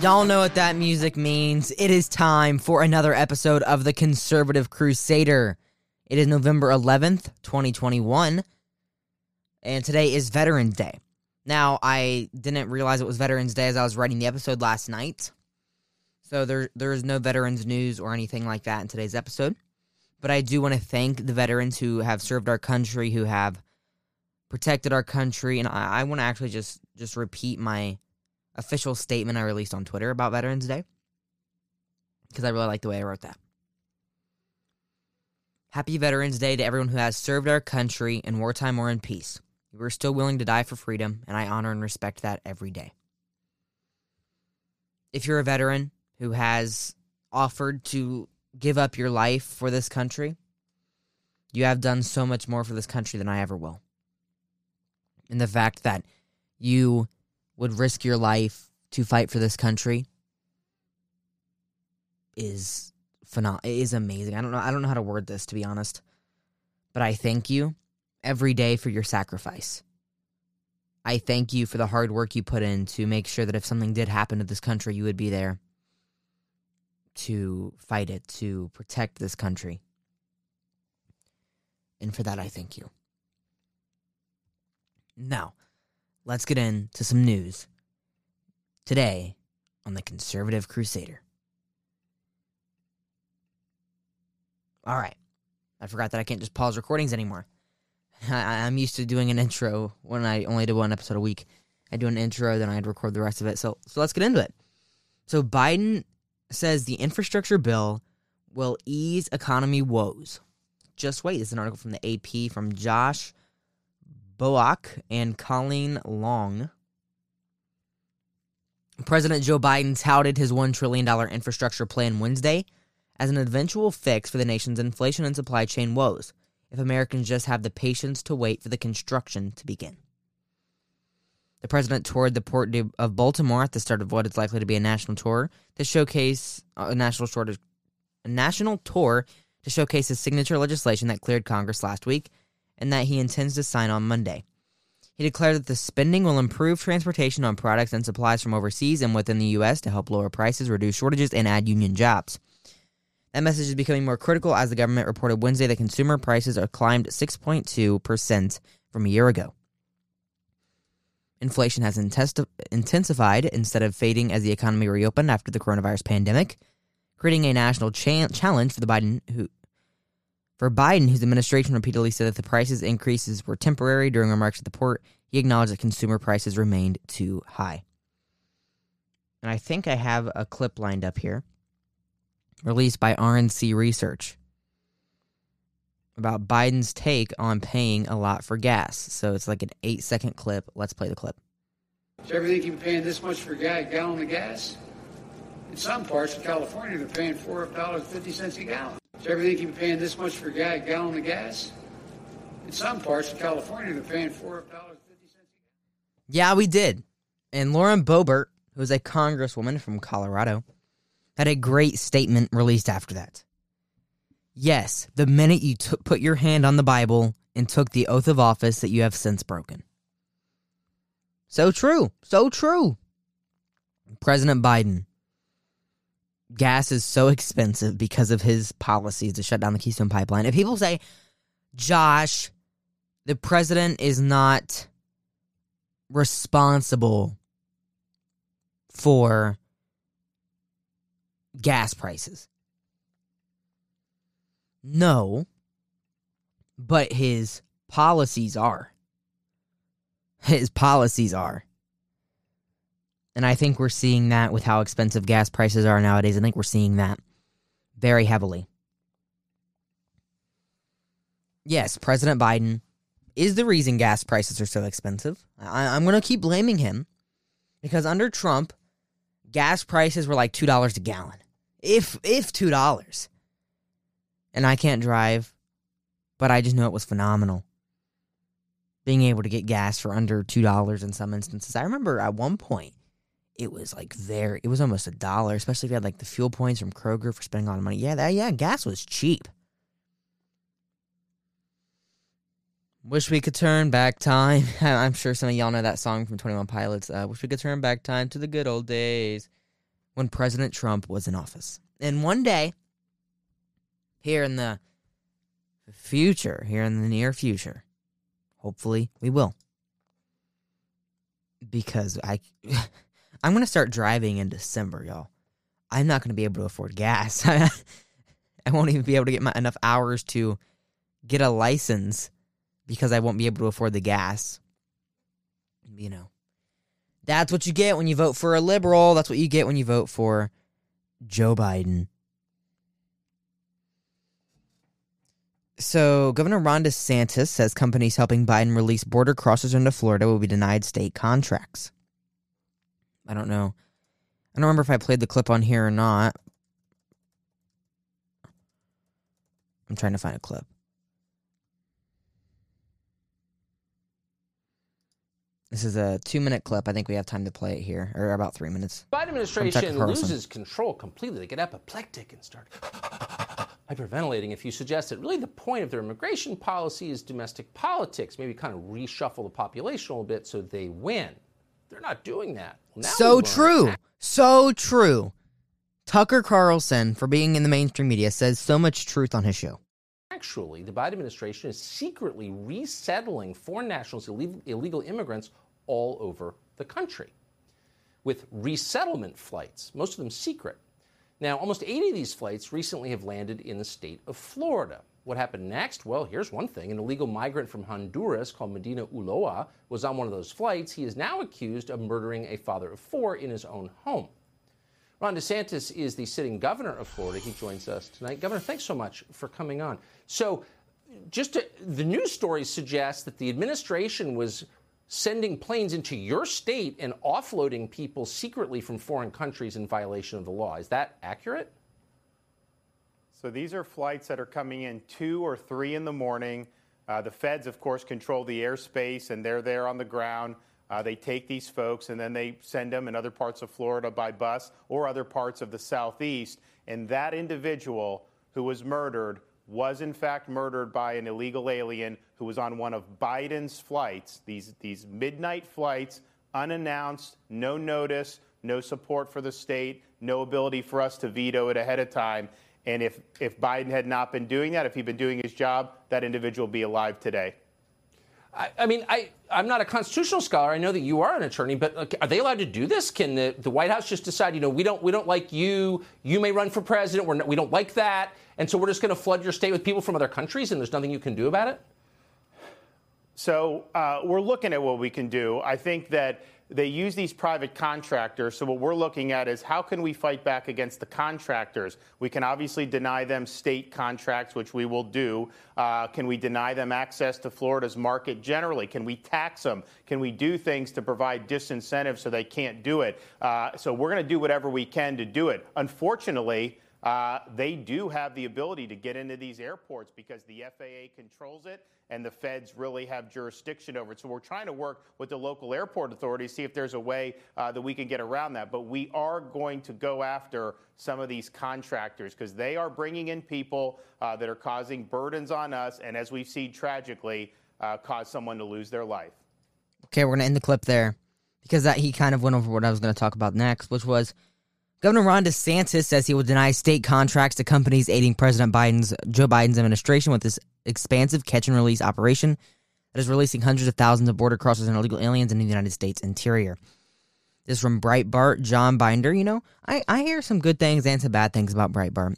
Y'all know what that music means. It is time for another episode of The Conservative Crusader. It is November 11th, 2021, and today is Veterans Day. Now, I didn't realize it was Veterans Day as I was writing the episode last night. So there there is no veterans news or anything like that in today's episode. But I do want to thank the veterans who have served our country, who have protected our country, and I, I want to actually just just repeat my official statement I released on Twitter about Veterans Day because I really like the way I wrote that. Happy Veterans Day to everyone who has served our country in wartime or in peace. You are still willing to die for freedom, and I honor and respect that every day. If you're a veteran who has offered to give up your life for this country, you have done so much more for this country than I ever will. And the fact that you would risk your life to fight for this country is phenomenal. Is amazing. I don't know. I don't know how to word this to be honest, but I thank you every day for your sacrifice. I thank you for the hard work you put in to make sure that if something did happen to this country, you would be there to fight it, to protect this country. And for that, I thank you. Now, let's get into some news today on the Conservative Crusader. All right. I forgot that I can't just pause recordings anymore. I, am used to doing an intro when I only do one episode a week. I do an intro, then I'd record the rest of it. So, so let's get into it. So Biden says the infrastructure bill will ease economy woes. Just wait. This is an article from the AP from Josh Boak and Colleen Long. President Joe Biden touted his $1 trillion infrastructure plan Wednesday as an eventual fix for the nation's inflation and supply chain woes if Americans just have the patience to wait for the construction to begin. The president toured the port of Baltimore at the start of what is likely to be a national tour to showcase uh, a national to, a national tour to showcase his signature legislation that cleared Congress last week and that he intends to sign on Monday. He declared that the spending will improve transportation on products and supplies from overseas and within the U.S. to help lower prices, reduce shortages, and add union jobs. That message is becoming more critical as the government reported Wednesday that consumer prices are climbed 6.2% from a year ago. Inflation has intensified instead of fading as the economy reopened after the coronavirus pandemic, creating a national cha- challenge for the Biden who for Biden, whose administration repeatedly said that the prices increases were temporary during remarks at the port, he acknowledged that consumer prices remained too high. And I think I have a clip lined up here, released by RNC Research, about Biden's take on paying a lot for gas. So it's like an eight second clip. Let's play the clip. So everything you paying this much for a gallon of gas? In some parts of California, they're paying $4.50 a gallon. So everything you're paying this much for a gallon of gas? In some parts of California, they're paying $4.50 a gallon. Yeah, we did. And Lauren Boebert, who is a congresswoman from Colorado, had a great statement released after that. Yes, the minute you t- put your hand on the Bible and took the oath of office that you have since broken. So true. So true. President Biden gas is so expensive because of his policies to shut down the Keystone Pipeline. If people say, Josh, the president is not responsible for gas prices. No, but his policies are. His policies are. And I think we're seeing that with how expensive gas prices are nowadays. I think we're seeing that very heavily. Yes, President Biden is the reason gas prices are so expensive. I, am going to keep blaming him because under Trump, gas prices were like $2 a gallon. If if $2. And I can't drive, but I just know it was phenomenal. Being able to get gas for under $2 in some instances. I remember at one point it was like there. It was almost a dollar, especially if you had like the fuel points from Kroger for spending a lot of money. Yeah, that yeah, gas was cheap. Wish we could turn back time. I'm sure some of y'all know that song from Twenty One Pilots. Uh, Wish we could turn back time to the good old days. when President Trump was in office. And one day, here in the future, here in the near future, hopefully we will. Because I I'm going to start driving in December, y'all. I'm not going to be able to afford gas. I won't even be able to get my, enough hours to get a license because I won't be able to afford the gas. You know, that's what you get when you vote for a liberal. That's what you get when you vote for Joe Biden. So, Governor Ron DeSantis says companies helping Biden release border crossers into Florida will be denied state contracts. I don't know. I don't remember if I played the clip on here or not. I'm trying to find a clip. This is a two minute clip. I think we have time to play it here, or about three minutes. Biden administration loses control completely. They get apoplectic and start hyperventilating if you suggest that really the point of their immigration policy is domestic politics, maybe kind of reshuffle the population a little bit so they win. They're not doing that. Now so true. So true. Tucker Carlson, for being in the mainstream media, says so much truth on his show. Actually, the Biden administration is secretly resettling foreign nationals, illegal, illegal immigrants all over the country with resettlement flights, most of them secret. Now, almost 80 of these flights recently have landed in the state of Florida. What happened next? Well, here's one thing. An illegal migrant from Honduras called Medina Ulloa was on one of those flights. He is now accused of murdering a father of four in his own home. Ron DeSantis is the sitting governor of Florida. He joins us tonight. Governor, thanks so much for coming on. So, just to, the news stories suggest that the administration was sending planes into your state and offloading people secretly from foreign countries in violation of the law. Is that accurate? So these are flights that are coming in two or three in the morning. Uh, the feds, of course, control the airspace, and they're there on the ground. Uh, they take these folks and then they send them in other parts of Florida by bus or other parts of the southeast. And that individual who was murdered was in fact murdered by an illegal alien who was on one of Biden's flights, these, these midnight flights, unannounced, no notice, no support for the state, no ability for us to veto it ahead of time. And if, if Biden had not been doing that, if he'd been doing his job, that individual would be alive today. I, I mean, I, I'm not a constitutional scholar. I know that you are an attorney, but are they allowed to do this? Can the, the White House just decide, you know, we don't, we don't like you, you may run for president, we're not, we don't like that, and so we're just going to flood your state with people from other countries and there's nothing you can do about it? So uh, we're looking at what we can do. I think that they use these private contractors. So what we're looking at is how can we fight back against the contractors? We can obviously deny them state contracts, which we will do. Uh, can we deny them access to Florida's market generally? Can we tax them? Can we do things to provide disincentives so they can't do it? Uh, so we're going to do whatever we can to do it. Unfortunately. Uh, they do have the ability to get into these airports because the FAA controls it and the feds really have jurisdiction over it. So we're trying to work with the local airport authorities, see if there's a way uh, that we can get around that. But we are going to go after some of these contractors because they are bringing in people uh, that are causing burdens on us, and as we've seen tragically, uh, cause someone to lose their life. Okay, we're going to end the clip there because that he kind of went over what I was going to talk about next, which was Governor Ron DeSantis says he will deny state contracts to companies aiding President Biden's Joe Biden's administration with this expansive catch and release operation that is releasing hundreds of thousands of border crossers and illegal aliens in the United States interior. This is from Breitbart, John Binder. You know, I, I hear some good things and some bad things about Breitbart.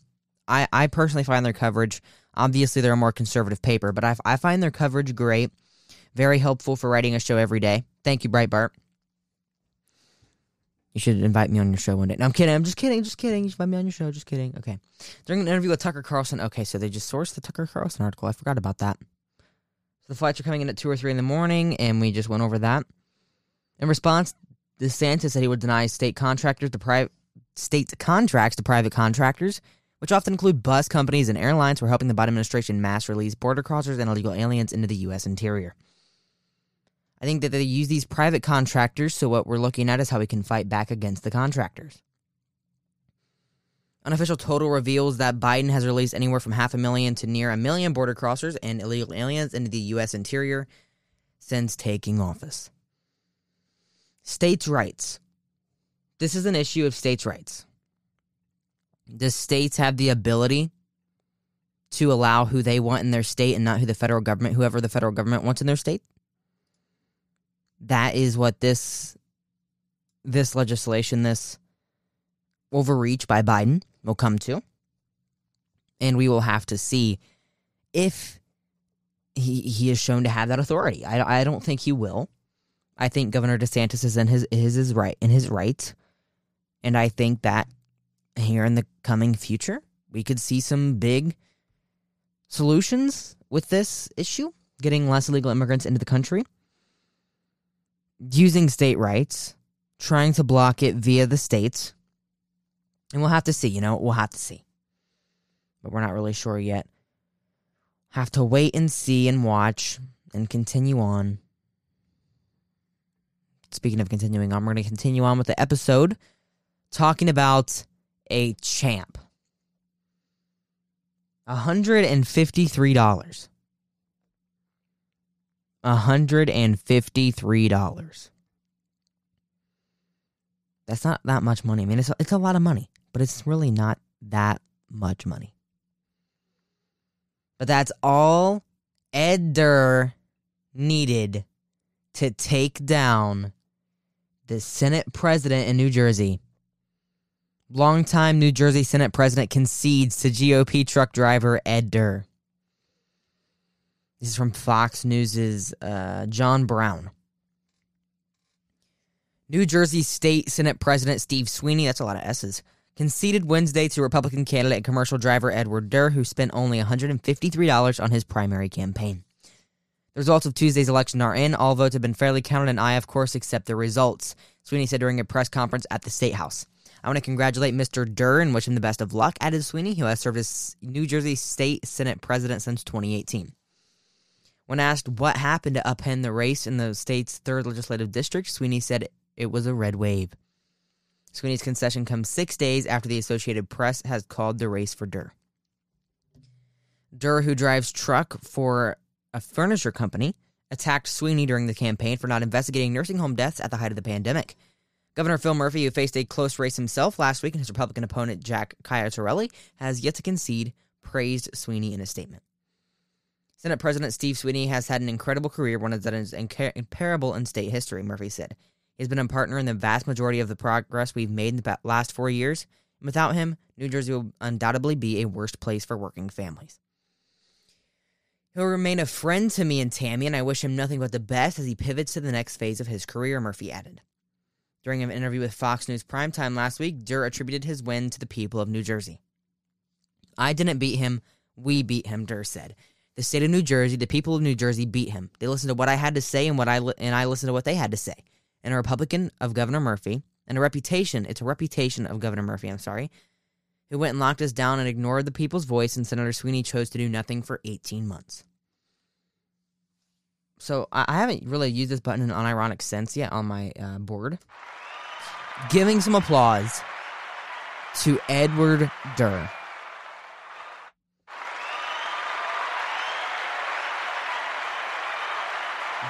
I, I personally find their coverage, obviously, they're a more conservative paper, but I, I find their coverage great, very helpful for writing a show every day. Thank you, Breitbart. You should invite me on your show one day. No, I'm kidding. I'm just kidding. Just kidding. You should invite me on your show. Just kidding. Okay. During an interview with Tucker Carlson. Okay, so they just sourced the Tucker Carlson article. I forgot about that. So the flights are coming in at 2 or 3 in the morning, and we just went over that. In response, DeSantis said he would deny state contractors to private state contracts to private contractors, which often include bus companies and airlines who are helping the Biden administration mass release border crossers and illegal aliens into the U.S. interior. I think that they use these private contractors, so what we're looking at is how we can fight back against the contractors. Unofficial total reveals that Biden has released anywhere from half a million to near a million border crossers and illegal aliens into the U.S. interior since taking office. States' rights. This is an issue of states' rights. the states have the ability to allow who they want in their state and not who the federal government, whoever the federal government wants in their state. That is what this this legislation, this overreach by Biden will come to. And we will have to see if he he is shown to have that authority. I, I don't think he will. I think Governor DeSantis is in his is his right in his right, and I think that here in the coming future we could see some big solutions with this issue, getting less illegal immigrants into the country, using state rights, trying to block it via the states, and we'll have to see. You know, we'll have to see, but we're not really sure yet have to wait and see and watch and continue on. Speaking of continuing on, we're going to continue on with the episode talking about a champ. $153. $153. That's not that much money. I mean, it's, it's a lot of money, but it's really not that much money. But that's all Ed Durr needed to take down the Senate president in New Jersey. Longtime New Jersey Senate president concedes to GOP truck driver Ed Durr. This is from Fox News's uh, John Brown. New Jersey State Senate President Steve Sweeney, that's a lot of S's, conceded Wednesday to Republican candidate and commercial driver Edward Durr, who spent only $153 on his primary campaign. The results of Tuesday's election are in. All votes have been fairly counted, and I, of course, accept the results, Sweeney said during a press conference at the State House. I want to congratulate Mr. Durr and wish him the best of luck, added Sweeney, who has served as New Jersey State Senate President since 2018. When asked what happened to upend the race in the state's third legislative district, Sweeney said it was a red wave. Sweeney's concession comes six days after the Associated Press has called the race for Durr. Durr, who drives truck for a furniture company, attacked Sweeney during the campaign for not investigating nursing home deaths at the height of the pandemic. Governor Phil Murphy, who faced a close race himself last week, and his Republican opponent Jack Ciattarelli, has yet to concede, praised Sweeney in a statement. Senate President Steve Sweeney has had an incredible career, one that is incomparable in state history, Murphy said. He's been a partner in the vast majority of the progress we've made in the last four years. And without him, New Jersey will undoubtedly be a worse place for working families. He'll remain a friend to me and Tammy, and I wish him nothing but the best as he pivots to the next phase of his career, Murphy added. During an interview with Fox News Primetime last week, Durr attributed his win to the people of New Jersey. I didn't beat him, we beat him, Durr said. The state of New Jersey, the people of New Jersey beat him. They listened to what I had to say and what I li- and I listened to what they had to say and a Republican of Governor Murphy, and a reputation, it's a reputation of Governor Murphy, I'm sorry, who went and locked us down and ignored the people's voice, and Senator Sweeney chose to do nothing for 18 months. So I haven't really used this button in an unironic sense yet on my uh, board. Giving some applause to Edward Durr.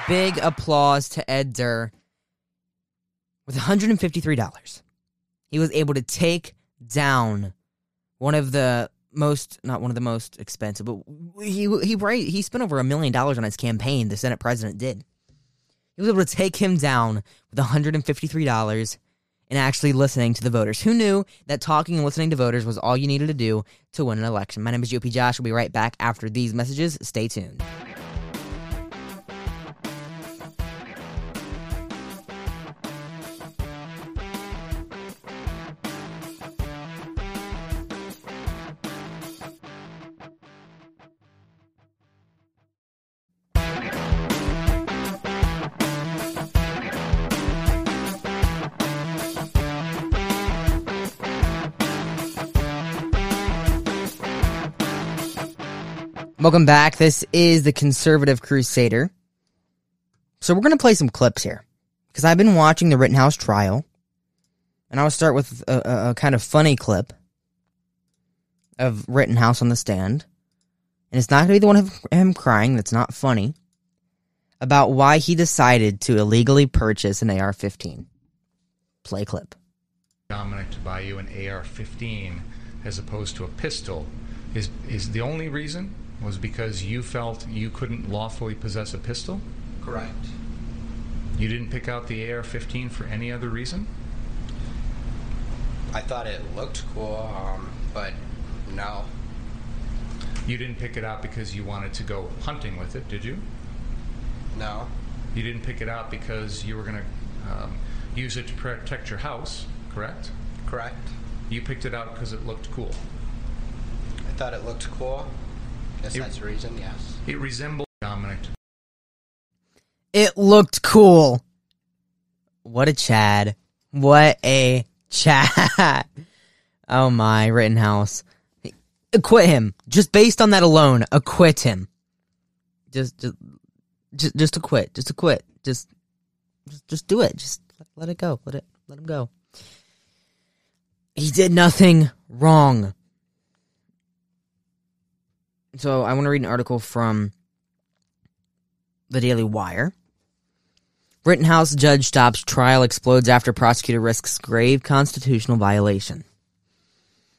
Big applause to Ed Durr with $153, he was able to take down one of the most not one of the most expensive, but he he he spent over a million dollars on his campaign. The Senate president did. He was able to take him down with $153 and actually listening to the voters. Who knew that talking and listening to voters was all you needed to do to win an election? My name is GOP Josh. We'll be right back after these messages. Stay tuned. Welcome back. This is the Conservative Crusader. So we're going to play some clips here because I've been watching the Rittenhouse trial, and I'll start with a, a, kind of funny clip of Rittenhouse on the stand, and it's not going to be the one of him crying. That's not funny. About why he decided to illegally purchase an AR-15. Play clip. Dominic to buy you an AR-15 as opposed to a pistol is is the only reason was because you felt you couldn't lawfully possess a pistol? Correct. You didn't pick out the AR-15 for any other reason? I thought it looked cool, um, but no. You didn't pick it out because you wanted to go hunting with it, did you? No. You didn't pick it out because you were going to um, use it to protect your house, correct? Correct. You picked it out because it looked cool. I thought it looked cool. Guess It- that's the reason, yes. It resembled Dominic. It looked cool. What a Chad. What a Chad. Oh my, Rittenhouse. Acquit him. Just based on that alone, acquit him. Just, just, just, just acquit. Just acquit. Just, just, just do it. Just let, let it go. Let it, let him go. He did nothing wrong. So I want to read an article from the Daily Wire. Rittenhouse judge stops trial explodes after prosecutor risks grave constitutional violation.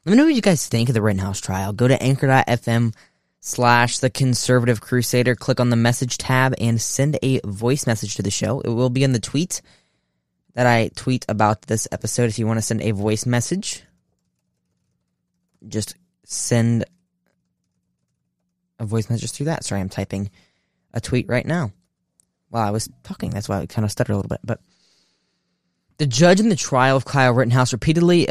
Let me know what you guys think of the Rittenhouse trial. Go to anchor.fm slash the conservative crusader, click on the message tab, and send a voice message to the show. It will be in the tweet that I tweet about this episode. If you want to send a voice message, just send a voice message through that. Sorry, I'm typing a tweet right now while I was talking. That's why I kind of stuttered a little bit. But the judge in the trial of Kyle Rittenhouse repeatedly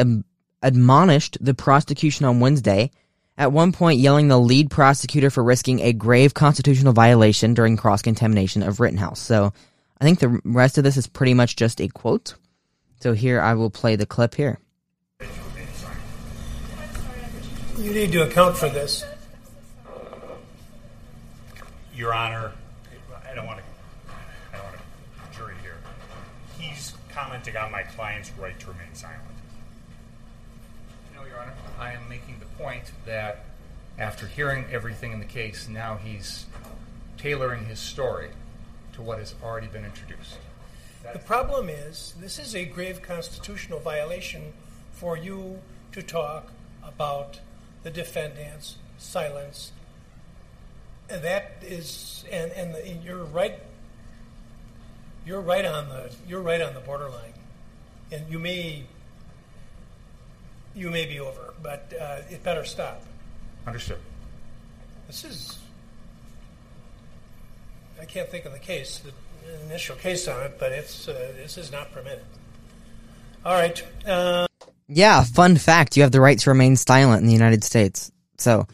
admonished the prosecution on Wednesday, at one point yelling the lead prosecutor for risking a grave constitutional violation during cross contamination of Rittenhouse. So I think the rest of this is pretty much just a quote. So here I will play the clip here. You need to account for this. Your Honor, I don't want to. I don't want to jury here. He's commenting on my client's right to remain silent. No, Your Honor. I am making the point that after hearing everything in the case, now he's tailoring his story to what has already been introduced. The problem is, this is a grave constitutional violation for you to talk about the defendant's silence. And that is, and, and the- you're right. You're right on the. You're right on the borderline, and you may. You may be over, but uh, it better stop. Understood. This is. I can't think of the case, the initial case on it, but it's uh, this is not permitted. All right. Uh, Yeah, fun fact: you have the right to remain silent in the United States. So,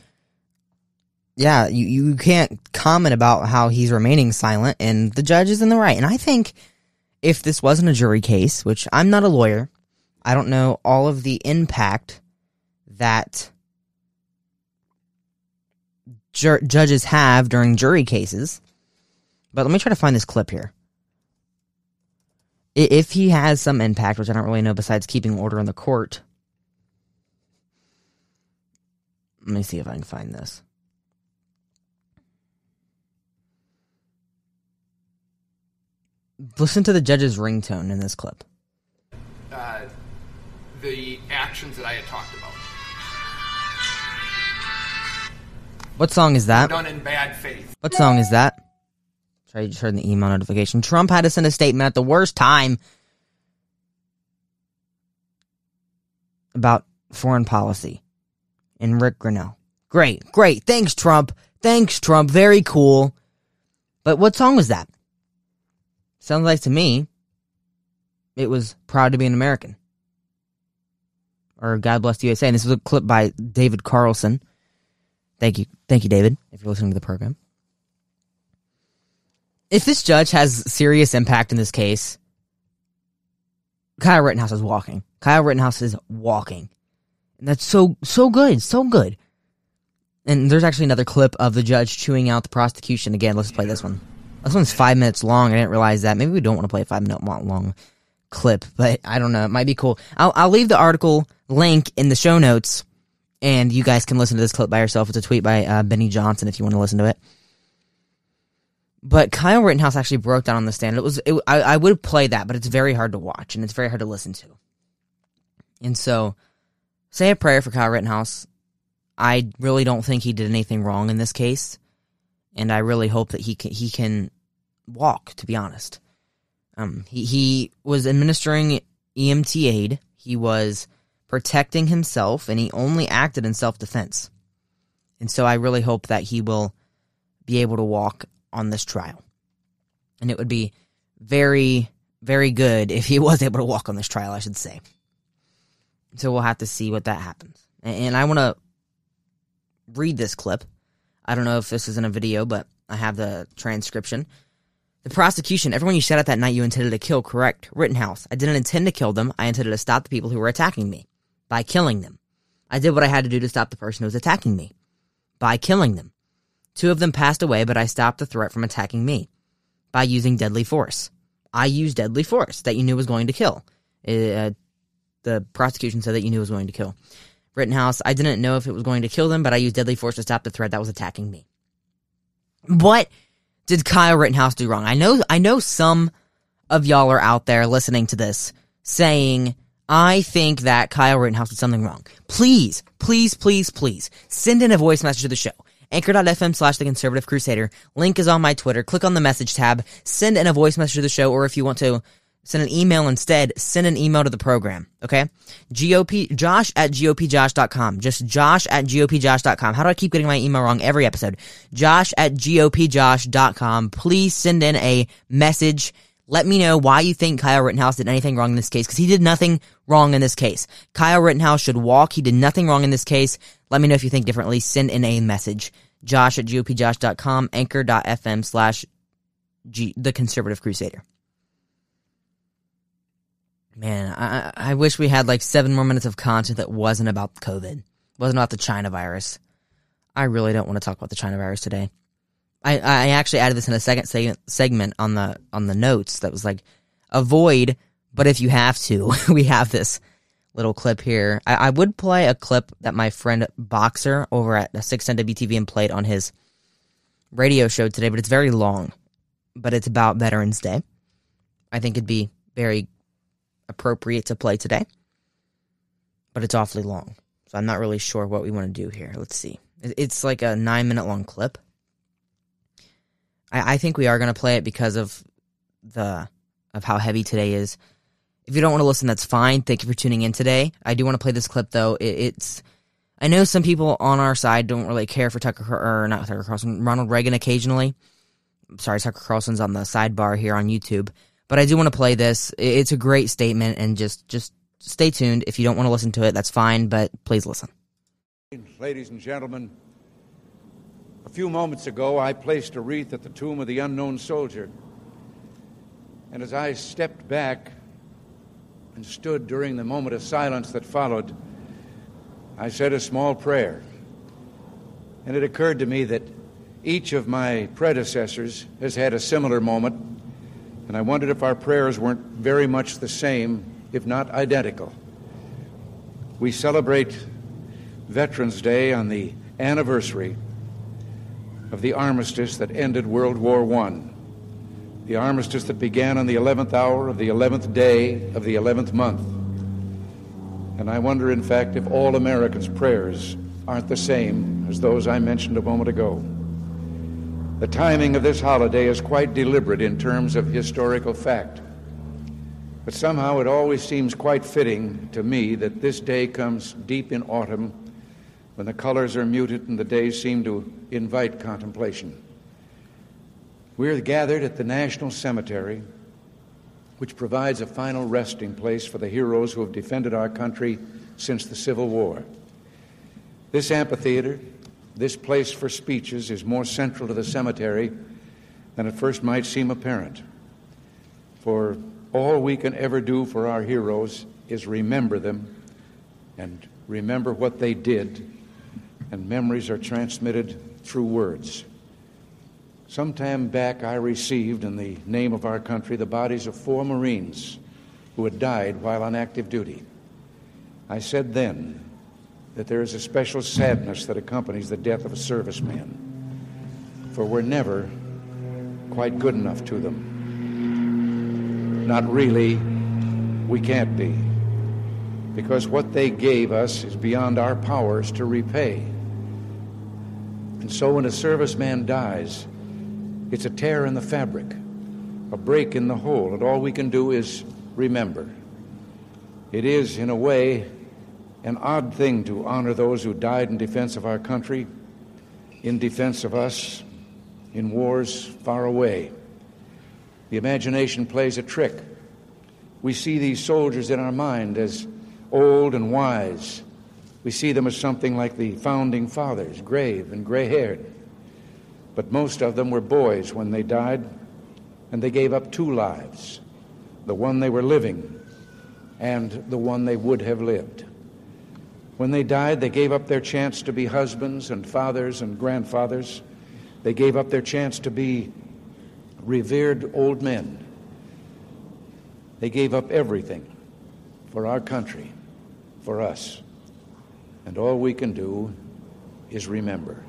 yeah, you you can't comment about how he's remaining silent, and the judge is in the right. And I think if this wasn't a jury case, which I'm not a lawyer, I don't know all of the impact that ju- judges have during jury cases. But let me try to find this clip here. If he has some impact, which I don't really know besides keeping order in the court. Let me see if I can find this. Listen to the judge's ringtone in this clip. uh, the actions that I had talked about, What song is that? done in bad faith. What song is that? Sorry, you just heard the email notification. Trump had to send a statement at the worst time about foreign policy. And Ric Grenell. Great, great. Thanks, Trump. Thanks, Trump. Very cool. But what song was that? Sounds like to me it was Proud to be an American. Or God Bless the USA. And this was a clip by David Carlson. Thank you. Thank you, David, if you're listening to the program. If this judge has serious impact in this case, Kyle Rittenhouse is walking. Kyle Rittenhouse is walking. And that's so, so good. So good. And there's actually another clip of the judge chewing out the prosecution. Again, let's play this one. This one's five minutes long. I didn't realize that. Maybe we don't want to play a five minute long clip, but I don't know. It might be cool. I'll, I'll leave the article link in the show notes and you guys can listen to this clip by yourself. It's a tweet by uh, Benny Johnson if you want to listen to it. But Kyle Rittenhouse actually broke down on the stand. It was it, I, I would play that, but it's very hard to watch and it's very hard to listen to. And so say a prayer for Kyle Rittenhouse. I really don't think he did anything wrong in this case, and I really hope that he can, he can walk. To be honest, um, he he was administering EMT aid. He was protecting himself, and he only acted in self defense. And so I really hope that he will be able to walk on this trial. And it would be very, very good if he was able to walk on this trial, I should say. So we'll have to see what that happens. And I want to read this clip. I don't know if this is in a video, but I have the transcription. The prosecution, everyone you shot at that night you intended to kill, correct. Rittenhouse, I didn't intend to kill them. I intended to stop the people who were attacking me by killing them. I did what I had to do to stop the person who was attacking me by killing them. Two of them passed away, but I stopped the threat from attacking me by using deadly force. I used deadly force that you knew was going to kill. Uh, the prosecution said that you knew was going to kill. Rittenhouse, I didn't know if it was going to kill them, but I used deadly force to stop the threat that was attacking me. What did Kyle Rittenhouse do wrong? I know I know some of y'all are out there listening to this saying I think that Kyle Rittenhouse did something wrong. Please, please, please, please send in a voice message to the show. Anchor.fm slash the conservative crusader. Link is on my Twitter. Click on the message tab. Send in a voice message to the show, or if you want to send an email instead, send an email to the program. Okay? GOP, Josh at GOPJosh.com. Just Josh at GOPJosh.com. How do I keep getting my email wrong every episode? Josh at GOPJosh.com. Please send in a message let me know why you think Kyle Rittenhouse did anything wrong in this case, because he did nothing wrong in this case. Kyle Rittenhouse should walk. He did nothing wrong in this case. Let me know if you think differently. Send in a message. Josh at GOPJosh.com, anchor.fm slash the conservative crusader. Man, I, I wish we had like seven more minutes of content that wasn't about COVID, wasn't about the China virus. I really don't want to talk about the China virus today. I, I actually added this in a second segment on the on the notes that was like avoid, but if you have to, we have this little clip here. I, I would play a clip that my friend Boxer over at 610 WTVN played on his radio show today, but it's very long. But it's about Veterans Day. I think it'd be very appropriate to play today, but it's awfully long. So I'm not really sure what we want to do here. Let's see. It's like a nine minute long clip. I, I think we are going to play it because of the of how heavy today is. If you don't want to listen, that's fine. Thank you for tuning in today. I do want to play this clip though. It, it's I know some people on our side don't really care for Tucker or not Tucker Carlson, Ronald Reagan occasionally. Sorry, Tucker Carlson's on the sidebar here on YouTube, but I do want to play this. It's a great statement, and just just stay tuned. If you don't want to listen to it, that's fine, but please listen. Ladies and gentlemen, a few moments ago, I placed a wreath at the tomb of the unknown soldier. And as I stepped back and stood during the moment of silence that followed, I said a small prayer. And it occurred to me that each of my predecessors has had a similar moment, and I wondered if our prayers weren't very much the same, if not identical. We celebrate Veterans Day on the anniversary of the armistice that ended World War I, the armistice that began on the 11th hour of the 11th day of the 11th month. And I wonder, in fact, if all Americans' prayers aren't the same as those I mentioned a moment ago. The timing of this holiday is quite deliberate in terms of historical fact. But somehow it always seems quite fitting to me that this day comes deep in autumn when the colors are muted and the days seem to invite contemplation. We're gathered at the National Cemetery, which provides a final resting place for the heroes who have defended our country since the Civil War. This amphitheater, this place for speeches, is more central to the cemetery than at first might seem apparent. For all we can ever do for our heroes is remember them and remember what they did and memories are transmitted through words. Some time back, I received, in the name of our country, the bodies of four Marines who had died while on active duty. I said then that there is a special sadness that accompanies the death of a serviceman, for we're never quite good enough to them. Not really, we can't be. because what they gave us is beyond our powers to repay. And so when a serviceman dies, it's a tear in the fabric, a break in the whole, and all we can do is remember. It is, in a way, an odd thing to honor those who died in defense of our country, in defense of us, in wars far away. The imagination plays a trick. We see these soldiers in our mind as old and wise. We see them as something like the founding fathers, grave and gray haired. But most of them were boys when they died, and they gave up two lives the one they were living and the one they would have lived. When they died, they gave up their chance to be husbands and fathers and grandfathers. They gave up their chance to be revered old men. They gave up everything for our country, for us. And all we can do is remember.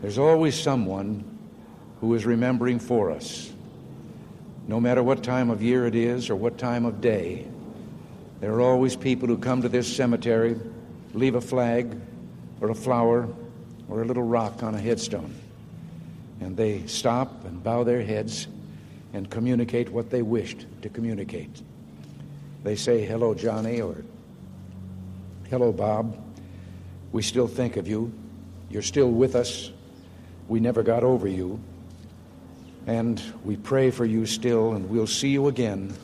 There's always someone who is remembering for us. No matter what time of year it is or what time of day, there are always people who come to this cemetery, leave a flag or a flower or a little rock on a headstone, and they stop and bow their heads and communicate what they wished to communicate. They say, Hello, Johnny, or Hello, Bob. We still think of you. You're still with us. We never got over you. And we pray for you still, and we'll see you again.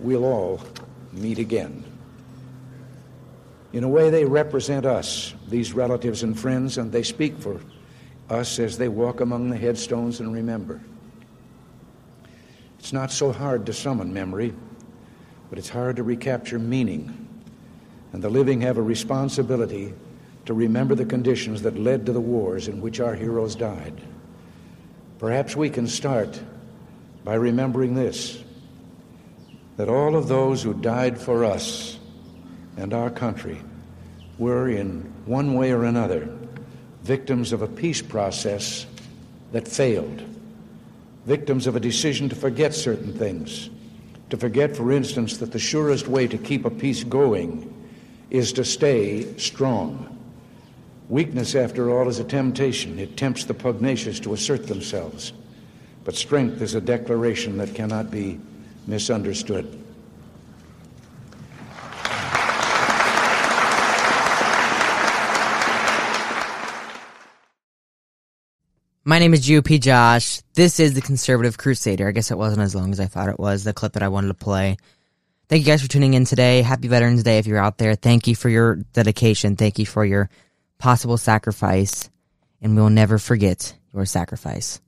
We'll all meet again. In a way, they represent us, these relatives and friends, and they speak for us as they walk among the headstones and remember. It's not so hard to summon memory, but it's hard to recapture meaning. And the living have a responsibility to remember the conditions that led to the wars in which our heroes died. Perhaps we can start by remembering this that all of those who died for us and our country were, in one way or another, victims of a peace process that failed, victims of a decision to forget certain things, to forget, for instance, that the surest way to keep a peace going is to stay strong. Weakness, after all, is a temptation. It tempts the pugnacious to assert themselves. But strength is a declaration that cannot be misunderstood. My name is GOP Josh. This is the Conservative Crusader. I guess it wasn't as long as I thought it was, the clip that I wanted to play. Thank you guys for tuning in today. Happy Veterans Day if you're out there. Thank you for your dedication. Thank you for your possible sacrifice. And we'll never forget your sacrifice.